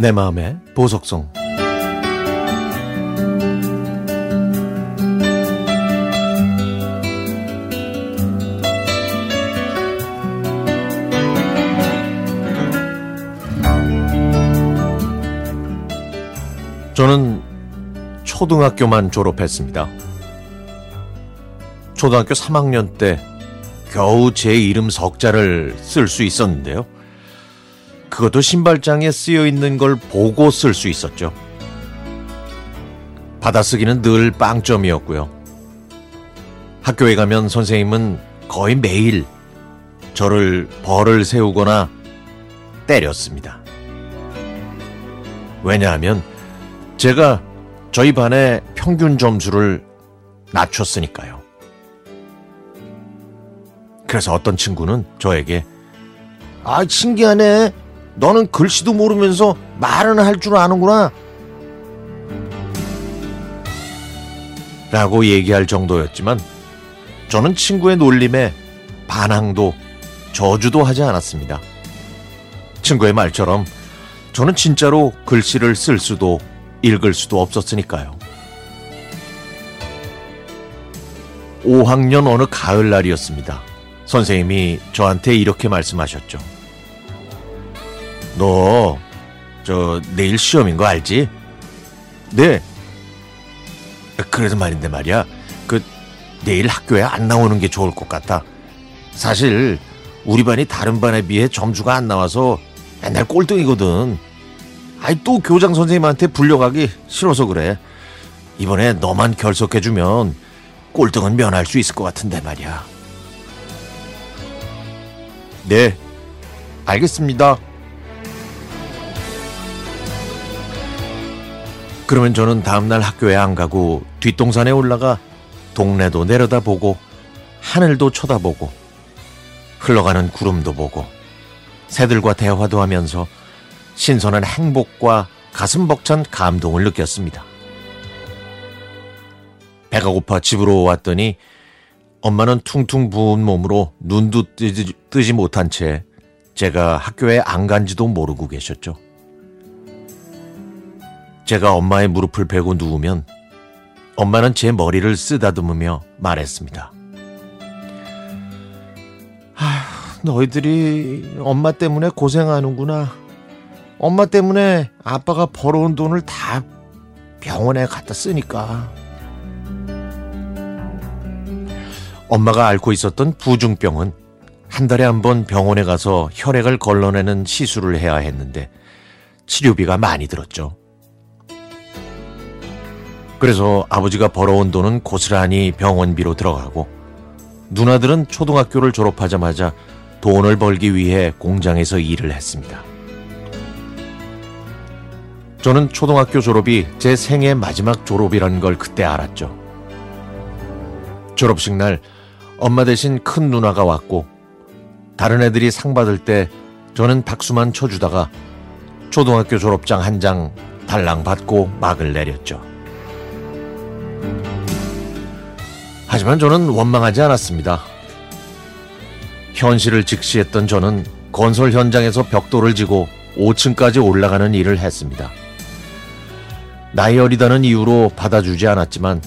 내 마음의 보석성 저는 초등학교만 졸업했습니다. 초등학교 3학년 때 겨우 제 이름 석자를 쓸 수 있었는데요. 그것도 신발장에 쓰여 있는 걸 보고 쓸 수 있었죠. 받아쓰기는 늘 빵점이었고요. 학교에 가면 선생님은 거의 매일 저를 벌을 세우거나 때렸습니다. 왜냐하면 제가 저희 반의 평균 점수를 낮췄으니까요. 그래서 어떤 친구는 저에게 아 신기하네 너는 글씨도 모르면서 말은 할 줄 아는구나 라고 얘기할 정도였지만 저는 친구의 놀림에 반항도 저주도 하지 않았습니다. 친구의 말처럼 저는 진짜로 글씨를 쓸 수도 읽을 수도 없었으니까요. 5학년 어느 가을날이었습니다. 선생님이 저한테 이렇게 말씀하셨죠. 너, 저, 내일 시험인 거 알지? 네. 그래서 말인데 말이야. 그, 내일 학교에 안 나오는 게 좋을 것 같아. 사실, 우리 반이 다른 반에 비해 점수가 안 나와서 맨날 꼴등이거든. 아이, 또 교장 선생님한테 불려가기 싫어서 그래. 이번에 너만 결석해주면 꼴등은 면할 수 있을 것 같은데 말이야. 네, 알겠습니다. 그러면 저는 다음날 학교에 안 가고 뒷동산에 올라가 동네도 내려다보고 하늘도 쳐다보고 흘러가는 구름도 보고 새들과 대화도 하면서 신선한 행복과 가슴 벅찬 감동을 느꼈습니다. 배가 고파 집으로 왔더니 엄마는 퉁퉁 부은 몸으로 눈도 뜨지, 뜨지 못한 채 제가 학교에 안 간지도 모르고 계셨죠. 제가 엄마의 무릎을 베고 누우면 엄마는 제 머리를 쓰다듬으며 말했습니다. 너희들이 엄마 때문에 고생하는구나. 엄마 때문에 아빠가 벌어온 돈을 다 병원에 갖다 쓰니까. 엄마가 앓고 있었던 부중병은 한 달에 한 번 병원에 가서 혈액을 걸러내는 시술을 해야 했는데 치료비가 많이 들었죠. 그래서 아버지가 벌어온 돈은 고스란히 병원비로 들어가고 누나들은 초등학교를 졸업하자마자 돈을 벌기 위해 공장에서 일을 했습니다. 저는 초등학교 졸업이 제 생애 마지막 졸업이라는 걸 그때 알았죠. 졸업식 날 엄마 대신 큰 누나가 왔고 다른 애들이 상 받을 때 저는 박수만 쳐주다가 초등학교 졸업장 한 장 달랑 받고 막을 내렸죠. 하지만 저는 원망하지 않았습니다. 현실을 직시했던 저는 건설 현장에서 벽돌을 지고 5층까지 올라가는 일을 했습니다. 나이 어리다는 이유로 받아주지 않았지만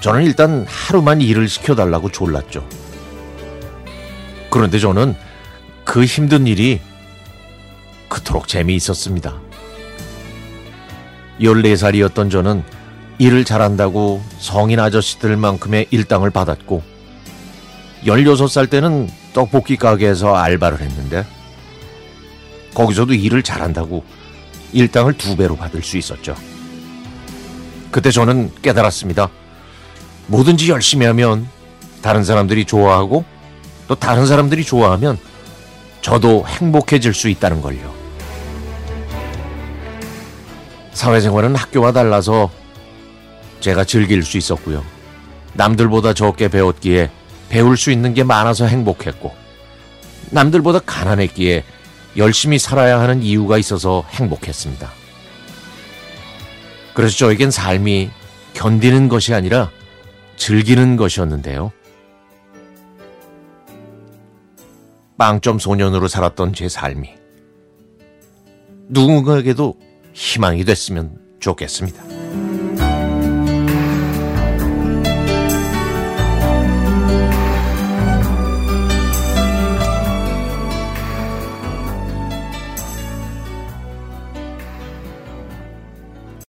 저는 일단 하루만 일을 시켜달라고 졸랐죠. 그런데 저는 그 힘든 일이 그토록 재미있었습니다. 14살이었던 저는 일을 잘한다고 성인 아저씨들만큼의 일당을 받았고 16살 때는 떡볶이 가게에서 알바를 했는데 거기서도 일을 잘한다고 일당을 두 배로 받을 수 있었죠. 그때 저는 깨달았습니다. 뭐든지 열심히 하면 다른 사람들이 좋아하고 또 다른 사람들이 좋아하면 저도 행복해질 수 있다는 걸요. 사회생활은 학교와 달라서 제가 즐길 수 있었고요. 남들보다 적게 배웠기에 배울 수 있는 게 많아서 행복했고, 남들보다 가난했기에 열심히 살아야 하는 이유가 있어서 행복했습니다. 그래서 저에겐 삶이 견디는 것이 아니라 즐기는 것이었는데요. 빵점 소년으로 살았던 제 삶이 누군가에게도 희망이 됐으면 좋겠습니다.